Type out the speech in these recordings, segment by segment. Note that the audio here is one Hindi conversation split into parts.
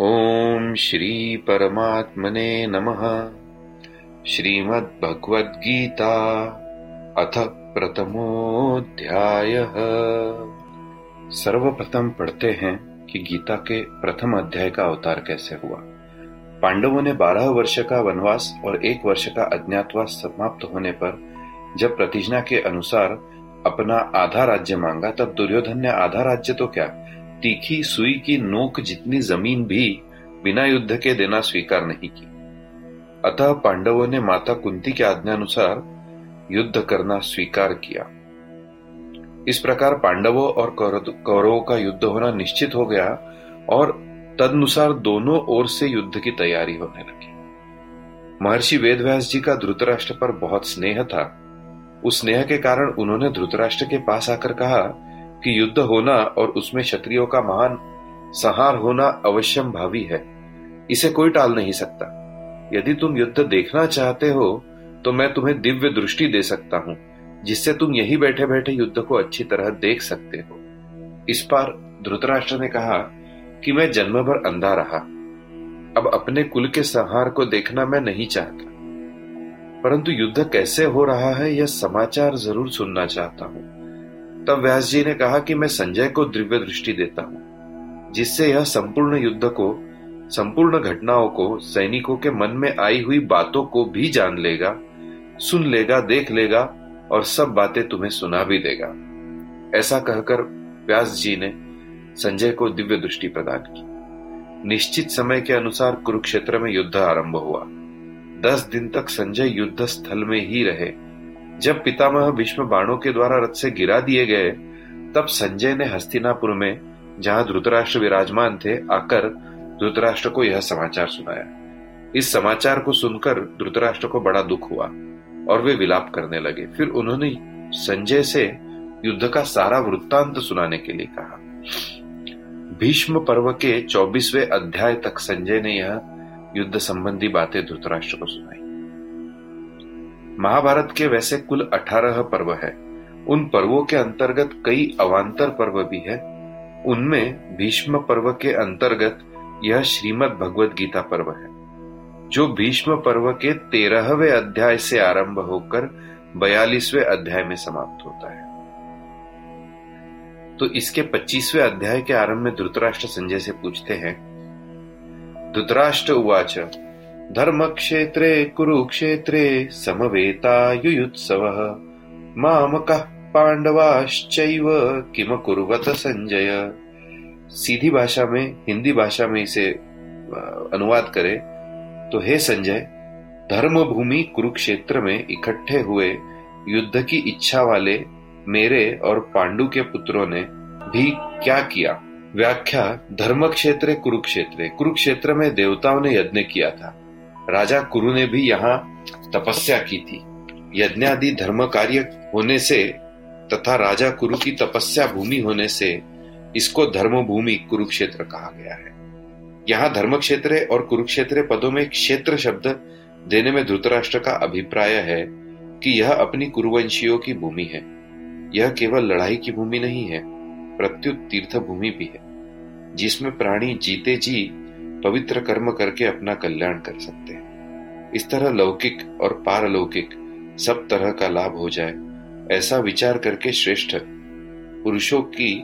ॐ श्रीपरमात्मने नमः। श्रीमद्भगवद्गीता अथ प्रथमो प्रथमोऽध्यायः। सर्वप्रथम पढ़ते हैं कि गीता के प्रथम अध्याय का अवतार कैसे हुआ। पांडवों ने बारह वर्ष का वनवास और एक वर्ष का अज्ञातवास समाप्त होने पर जब प्रतिज्ञा के अनुसार अपना आधा राज्य मांगा, तब दुर्योधन ने आधा राज्य तो क्या तीखी सुई की नोक जितनी ज़मीन भी बिना युद्ध के देना स्वीकार नहीं की। अतः पांडवों ने माता कुंती के आज्ञानुसार युद्ध करना स्वीकार किया। इस प्रकार पांडवों और कौरवों का युद्ध होना निश्चित हो गया और तदनुसार दोनों ओर से युद्ध की तैयारी होने लगी। महर्षि वेदव्यास जी का धृतराष्ट्र पर बहुत स्नेह था। उस स्नेह के कारण उन्होंने धृतराष्ट्र के पास आकर कहा कि युद्ध होना और उसमें क्षत्रियो का महान संहार होना अवश्यम भावी है। इसे कोई टाल नहीं सकता। यदि तुम युद्ध देखना चाहते हो तो मैं तुम्हें दिव्य दृष्टि दे सकता हूँ, जिससे तुम यही बैठे बैठे युद्ध को अच्छी तरह देख सकते हो। इस पर धृतराष्ट्र ने कहा कि मैं जन्म भर अंधा रहा। अब अपने कुल के संहार को देखना मैं नहीं चाहता। परंतु युद्ध कैसे हो रहा है, यह समाचार ज़रूर सुनना चाहता हूँ। तब व्यास जी ने कहा कि मैं संजय को दिव्य दृष्टि देता हूँ, जिससे यह संपूर्ण युद्ध को, संपूर्ण घटनाओं को, सैनिकों के मन में आई हुई बातों को भी जान लेगा, सुन लेगा, देख लेगा और सब बातें तुम्हें सुना भी देगा। ऐसा कहकर व्यास जी ने संजय को दिव्य दृष्टि प्रदान की। निश्चित समय के अनुसार कुरुक्षेत्र में युद्ध आरंभ हुआ। दस दिन तक संजय युद्ध स्थल में ही रहे। जब पितामह भीष्म बाणों के द्वारा रथ से गिरा दिए गए, तब संजय ने हस्तिनापुर में, जहाँ धृतराष्ट्र विराजमान थे, आकर धृतराष्ट्र को यह समाचार सुनाया। इस समाचार को सुनकर धृतराष्ट्र को बड़ा दुख हुआ, और वे विलाप करने लगे। फिर उन्होंने संजय से युद्ध का सारा वृत्तांत सुनाने के लिए कहा। भीष्म पर्व के चौबीसवें अध्याय तक संजय ने यह युद्ध संबंधी बातें धृतराष्ट्र को सुनाई। महाभारत के वैसे कुल अठारह पर्व है। उन पर्वों के अंतर्गत कई अवान्तर पर्व भी है। उनमें भीष्म पर्व के अंतर्गत यह श्रीमद भगवद गीता पर्व है। जो भीष्म पर्व के तेरहवे अध्याय से आरंभ होकर बयालीसवें अध्याय में समाप्त होता है। तो इसके पच्चीसवें अध्याय के आरंभ में धृतराष्ट्र संजय से पूछते हैं, धृतराष्ट्र उवाच धर्मक्षेत्रे, कुरुक्षेत्रे समवेतायुयुत्सवः। मामकः पांडवाश्चैव किम कुर्वत संजय। सीधी भाषा में, हिंदी भाषा में इसे अनुवाद करें तो हे संजय धर्म भूमि कुरुक्षेत्र में इकट्ठे हुए युद्ध की इच्छा वाले मेरे और पांडु के पुत्रों ने भी क्या किया? व्याख्या धर्म क्षेत्र कुरुक्षेत्र। कुरुक्षेत्र में देवताओं ने यज्ञ किया था। राजा कुरु ने भी यहाँ तपस्या की थी। यज्ञादि धर्म कार्य होने से तथा राजा कुरु की तपस्या भूमि होने से इसको धर्म भूमि कुरुक्षेत्र कहा गया है। यहाँ धर्म क्षेत्र और कुरुक्षेत्र पदों में क्षेत्र शब्द देने में धृतराष्ट्र का अभिप्राय है कि यह अपनी कुरुवंशियों की भूमि है। यह केवल लड़ाई की भूमि नहीं है, प्रत्युत तीर्थ भूमि भी है, जिसमें प्राणी जीते जी पवित्र कर्म करके अपना कल्याण कर सकते हैं। इस तरह लौकिक और पारलौकिक सब तरह का लाभ हो जाए, ऐसा विचार करके श्रेष्ठ पुरुषों की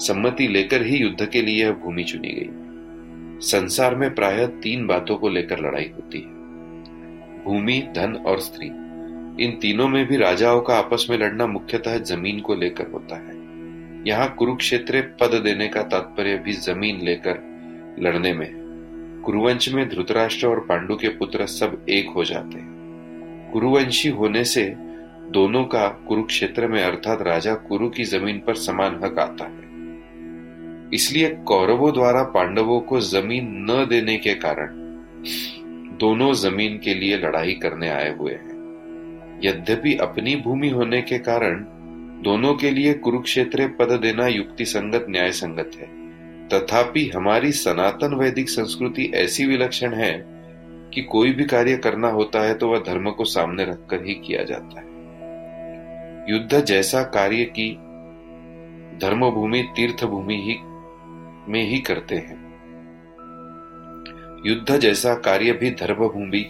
सम्मति लेकर ही युद्ध के लिए यह भूमि चुनी गई। संसार में प्राय तीन बातों को लेकर लड़ाई होती है। भूमि, धन और स्त्री। इन तीनों में भी राजाओं का आपस में लड़ना मुख्यतः ज़मीन को लेकर होता है। यहाँ कुरुक्षेत्र पद देने का तात्पर्य भी ज़मीन लेकर लड़ने में कुरुवंश में धृतराष्ट्र और पांडु के पुत्र सब एक हो जाते हैं। कुरुवंशी होने से दोनों का कुरुक्षेत्र में अर्थात राजा कुरु की ज़मीन पर समान हक आता है। इसलिए कौरवों द्वारा पांडवों को ज़मीन न देने के कारण दोनों ज़मीन के लिए लड़ाई करने आए हुए हैं। यद्यपि अपनी भूमि होने के कारण दोनों के लिए कुरुक्षेत्र पद देना युक्ति संगत न्याय संगत है। तथापि हमारी सनातन वैदिक संस्कृति ऐसी विलक्षण है कि कोई भी कार्य करना होता है तो वह धर्म को सामने रखकर ही किया जाता है। युद्ध जैसा कार्य की धर्म भूमि तीर्थ भूमि ही, में ही करते हैं। युद्ध जैसा कार्य भी धर्मभूमि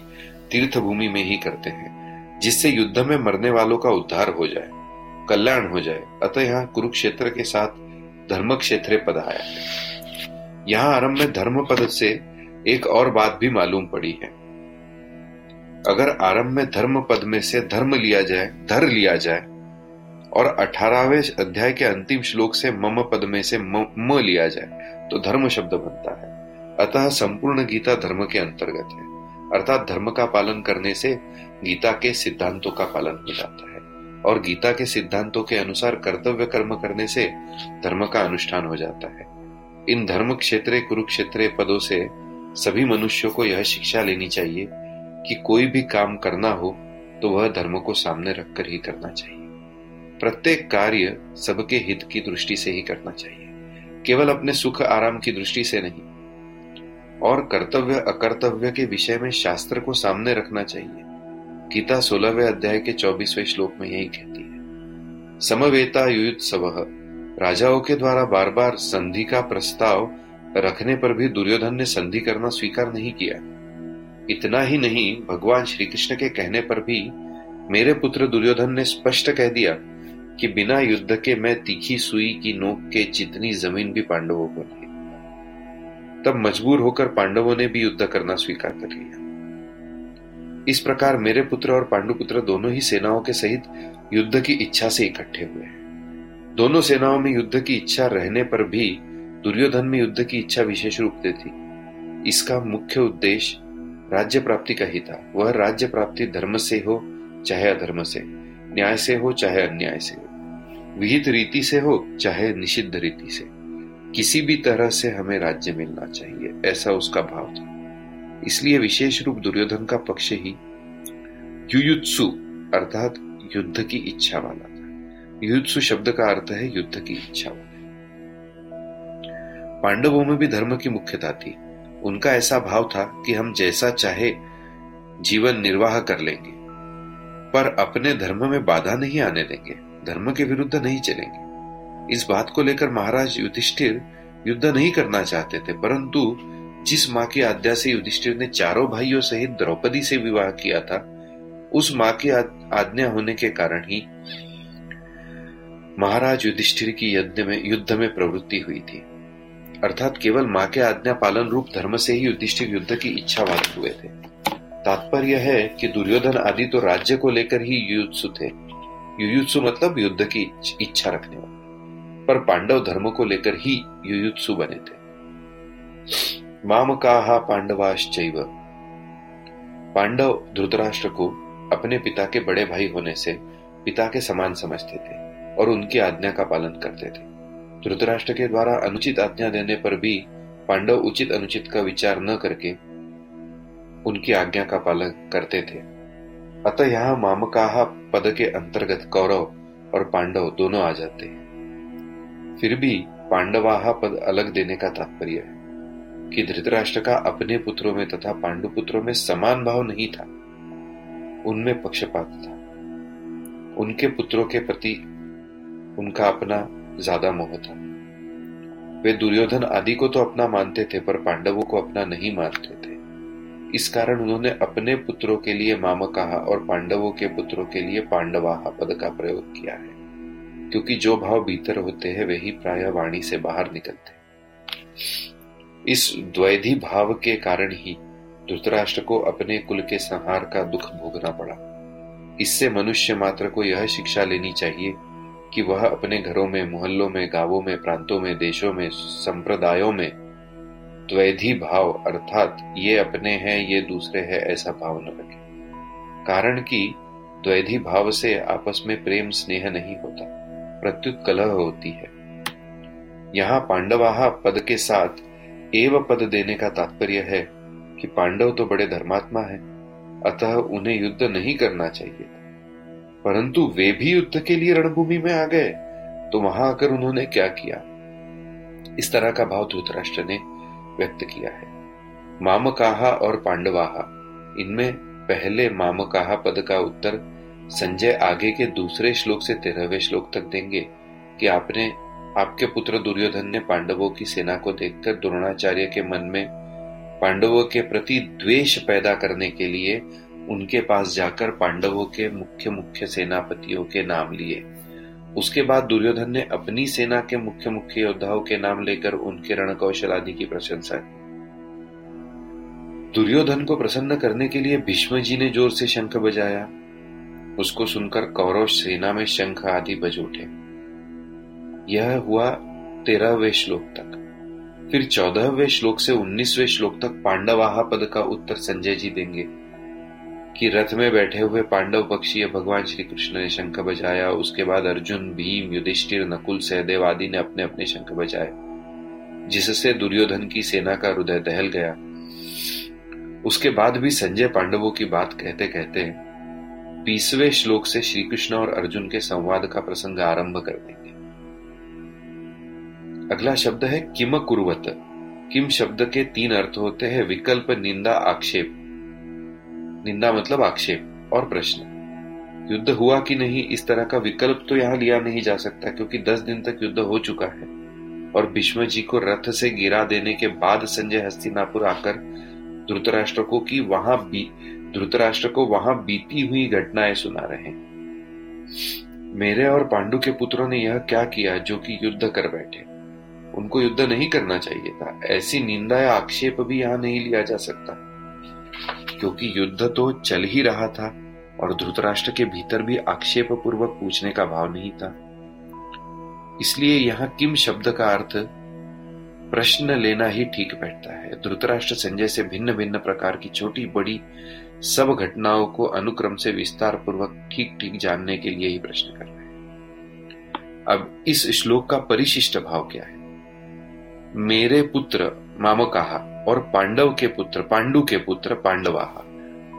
तीर्थ भूमि में ही करते हैं, जिससे युद्ध में मरने वालों का उद्धार हो जाए, कल्याण हो जाए। अतः यहाँ कुरुक्षेत्र के साथ धर्म क्षेत्र पद आया है यहाँ आरंभ में धर्म पद से एक और बात भी मालूम पड़ी है। अगर आरंभ में धर्म पद में से धर्म लिया जाए, धर लिया जाए, और अठारहवें अध्याय के अंतिम श्लोक से मम पद में से म लिया जाए तो धर्म शब्द बनता है। अतः संपूर्ण गीता धर्म के अंतर्गत है। अर्थात धर्म का पालन करने से गीता के सिद्धांतों का पालन हो जाता है। और गीता के सिद्धांतों के अनुसार कर्तव्य कर्म करने से धर्म का अनुष्ठान हो जाता है। इन धर्म क्षेत्र, कुरुक्षेत्र पदों से सभी मनुष्यों को यह शिक्षा लेनी चाहिए कि कोई भी काम करना हो तो वह धर्म को सामने रखकर ही करना चाहिए। प्रत्येक कार्य सबके हित की दृष्टि से ही करना चाहिए। केवल अपने सुख आराम की दृष्टि से नहीं। और कर्तव्य, अकर्तव्य के विषय में शास्त्र को सामने रखना चाहिए। गीता सोलहवें अध्याय के चौबीसवें श्लोक में यही कहती है। समवेता युत्सव राजाओं के द्वारा बार बार संधि का प्रस्ताव रखने पर भी दुर्योधन ने संधि करना स्वीकार नहीं किया। इतना ही नहीं, भगवान श्री कृष्ण के कहने पर भी मेरे पुत्र दुर्योधन ने स्पष्ट कह दिया कि बिना युद्ध के मैं तीखी सुई की नोक के जितनी ज़मीन भी पांडवों को दी तब मजबूर होकर पांडवों ने भी युद्ध करना स्वीकार कर लिया। इस प्रकार मेरे पुत्र और पांडुपुत्र दोनों ही सेनाओं के सहित युद्ध की इच्छा से इकट्ठे हुए। हैं दोनों सेनाओं में युद्ध की इच्छा रहने पर भी दुर्योधन में युद्ध की इच्छा विशेष रूप से थी इसका मुख्य उद्देश्य राज्य प्राप्ति का ही था। वह राज्य प्राप्ति धर्म से हो, चाहे अधर्म से, न्याय से हो, चाहे अन्याय से हो। विहित रीति से हो, चाहे निषिद्ध रीति से। किसी भी तरह से हमें राज्य मिलना चाहिए, ऐसा उसका भाव था। इसलिए विशेष रूप दुर्योधन का पक्ष ही युयुत्सु अर्थात युद्ध की इच्छा वाला था। युयुत्सु शब्द का अर्थ है युद्ध की इच्छा वाला। पांडवों में भी धर्म की मुख्यता थी। उनका ऐसा भाव था कि हम जैसा चाहे जीवन निर्वाह कर लेंगे। पर अपने धर्म में बाधा नहीं आने देंगे। धर्म के विरुद्ध नहीं चलेंगे। इस बात को लेकर महाराज युधिष्ठिर युद्ध नहीं करना चाहते थे, परंतु जिस माँ की आज्ञा से युधिष्ठिर ने चारों भाइयों सहित द्रौपदी से विवाह किया था, उस माँ की आज्ञा होने के कारण ही महाराज युधिष्ठिर की यज्ञ में, युद्ध में प्रवृत्ति हुई थी। अर्थात केवल माँ के आज्ञा पालन रूप धर्म से ही युधिष्ठिर युद्ध की इच्छा वाले हुए थे। तात्पर्य है कि दुर्योधन आदि तो राज्य को लेकर ही युयुत्सु थे। युयुत्सु मतलब युद्ध की इच्छा रखने वाले। पर पांडव धर्म को लेकर ही युयुत्सु बने थे। मामकाहा पांडवाश्चैव। पांडव धृतराष्ट्र को अपने पिता के बड़े भाई होने से पिता के समान समझते थे और उनकी आज्ञा का पालन करते थे। धृतराष्ट्र के द्वारा अनुचित आज्ञा देने पर भी पांडव उचित अनुचित का विचार न करके उनकी आज्ञा का पालन करते थे। अतः यहाँ मामकाहा पद के अंतर्गत कौरव और पांडव दोनों आ जाते हैं। फिर भी पांडवाहा पद अलग देने का तात्पर्य है। कि धृतराष्ट्र का अपने पुत्रों में तथा पांडु पुत्रों में समान भाव नहीं था। उनमें पक्षपात था। उनके पुत्रों के प्रति उनका अपना ज़्यादा मोह था। वे दुर्योधन आदि को तो अपना मानते थे, पर पांडवों को अपना नहीं मानते थे। इस कारण उन्होंने अपने पुत्रों के लिए माम कहा और पांडवों के पुत्रों के लिए पांडवाहा पद का प्रयोग किया है। क्योंकि जो भाव भीतर होते हैं, वे ही प्राय वाणी से बाहर निकलते इस द्वैधी भाव के कारण ही धृतराष्ट्र को अपने कुल के संहार का दुख भोगना पड़ा। इससे मनुष्य मात्र को यह शिक्षा लेनी चाहिए कि वह अपने घरों में, मोहल्लों में, गाँवों में, प्रांतों में, देशों में, संप्रदायों में द्वैधी भाव अर्थात ये अपने हैं, ये दूसरे हैं ऐसा भाव न रखे। कारण कि द्वैधी भाव से आपस में प्रेम, स्नेह नहीं होता प्रत्युत कलह होती है। यहाँ पांडवाहा पद के साथ एव पद देने का तात्पर्य है कि पांडव तो बड़े धर्मात्मा हैं, अतः उन्हें युद्ध नहीं करना चाहिए परंतु वे भी युद्ध के लिए रणभूमि में आ गए तो वहाँ आकर उन्होंने क्या किया? इस तरह का भाव धृतराष्ट्र ने व्यक्त किया है। मामकाहा और पांडवाहा इनमें पहले मामकाहा पद का उत्तर संजय आगे के दूसरे श्लोक से तेरहवें श्लोक तक देंगे कि आपने आपके पुत्र दुर्योधन ने पांडवों की सेना को देखकर द्रोणाचार्य के मन में पांडवों के प्रति द्वेष पैदा करने के लिए उनके पास जाकर पांडवों के मुख्य मुख्य सेनापतियों के नाम लिए। उसके बाद दुर्योधन ने अपनी सेना के मुख्य मुख्य योद्धाओं के नाम लेकर उनके रणकौशल आदि की प्रशंसा की। दुर्योधन को प्रसन्न करने के लिए भीष्म जी ने ज़ोर से शंख बजाया। उसको सुनकर कौरव सेना में शंख आदि बज उठे। यह हुआ तेरहवें श्लोक तक। फिर चौदहवें श्लोक से उन्नीसवें श्लोक तक पांडवाहा पद का उत्तर संजय जी देंगे कि रथ में बैठे हुए पांडव पक्षी भगवान श्री कृष्ण ने शंख बजाया, उसके बाद अर्जुन, भीम, युधिष्ठिर, नकुल, सहदेव आदि ने अपने अपने शंख बजाए, जिससे दुर्योधन की सेना का हृदय दहल गया। उसके बाद भी संजय पांडवों की बात कहते कहते बीसवें श्लोक से श्री कृष्ण और अर्जुन के संवाद का प्रसंग आरंभ कर देंगे। अगला शब्द है किम कुरुवत। किम शब्द के तीन अर्थ होते हैं विकल्प, निंदा, आक्षेप। निंदा मतलब आक्षेप और प्रश्न। युद्ध हुआ कि नहीं, इस तरह का विकल्प तो यहाँ लिया नहीं जा सकता क्योंकि दस दिन तक युद्ध हो चुका है। और भीष्म जी को रथ से गिरा देने के बाद संजय हस्तिनापुर आकर धृतराष्ट्र को कि वहाँ धृतराष्ट्र को वहाँ बीती हुई घटनाएँ सुना रहे मेरे और पांडु के पुत्रों ने यह क्या किया जो कि युद्ध कर बैठे? उनको युद्ध नहीं करना चाहिए था। ऐसी निंदा या आक्षेप भी यहाँ नहीं लिया जा सकता। क्योंकि युद्ध तो चल ही रहा था और धृतराष्ट्र के भीतर भी आक्षेप पूर्वक पूछने का भाव नहीं था। इसलिए यहाँ किम शब्द का अर्थ, प्रश्न लेना ही ठीक बैठता है। धृतराष्ट्र संजय से भिन्न भिन्न प्रकार की छोटी बड़ी सब घटनाओं को अनुक्रम से विस्तार पूर्वक ठीक ठीक जानने के लिए ही प्रश्न कर रहे हैं। अब इस श्लोक का परिशिष्ट भाव क्या है? मेरे पुत्र मामकाहा और पांडव के पुत्र, पांडु के पुत्र पांडवाहा।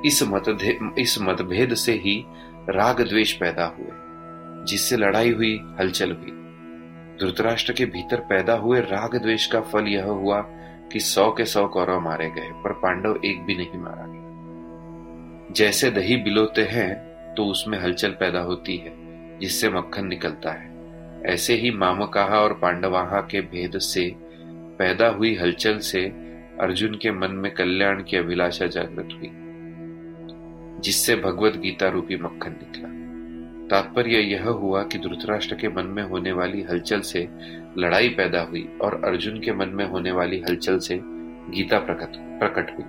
इस मतभेद इस मतभेद से ही राग द्वेष पैदा हुए, जिससे लड़ाई हुई, हलचल हुई। धृतराष्ट्र के भीतर पैदा हुए राग द्वेष का फल यह हुआ कि सौ के सौ कौरव मारे गए, पर पांडव एक भी नहीं मारा गया। जैसे दही बिलोते हैं तो उसमें हलचल पैदा होती है, जिससे मक्खन निकलता है। ऐसे ही मामकाहा और पांडवाहा के भेद से पैदा हुई हलचल से अर्जुन के मन में कल्याण की अभिलाषा जागृत हुई, जिससे भगवत गीता रूपी मक्खन निकला। तात्पर्य यह हुआ कि धृतराष्ट्र के मन में होने वाली हलचल से लड़ाई पैदा हुई और अर्जुन के मन में होने वाली हलचल से गीता प्रकट प्रकट हुई।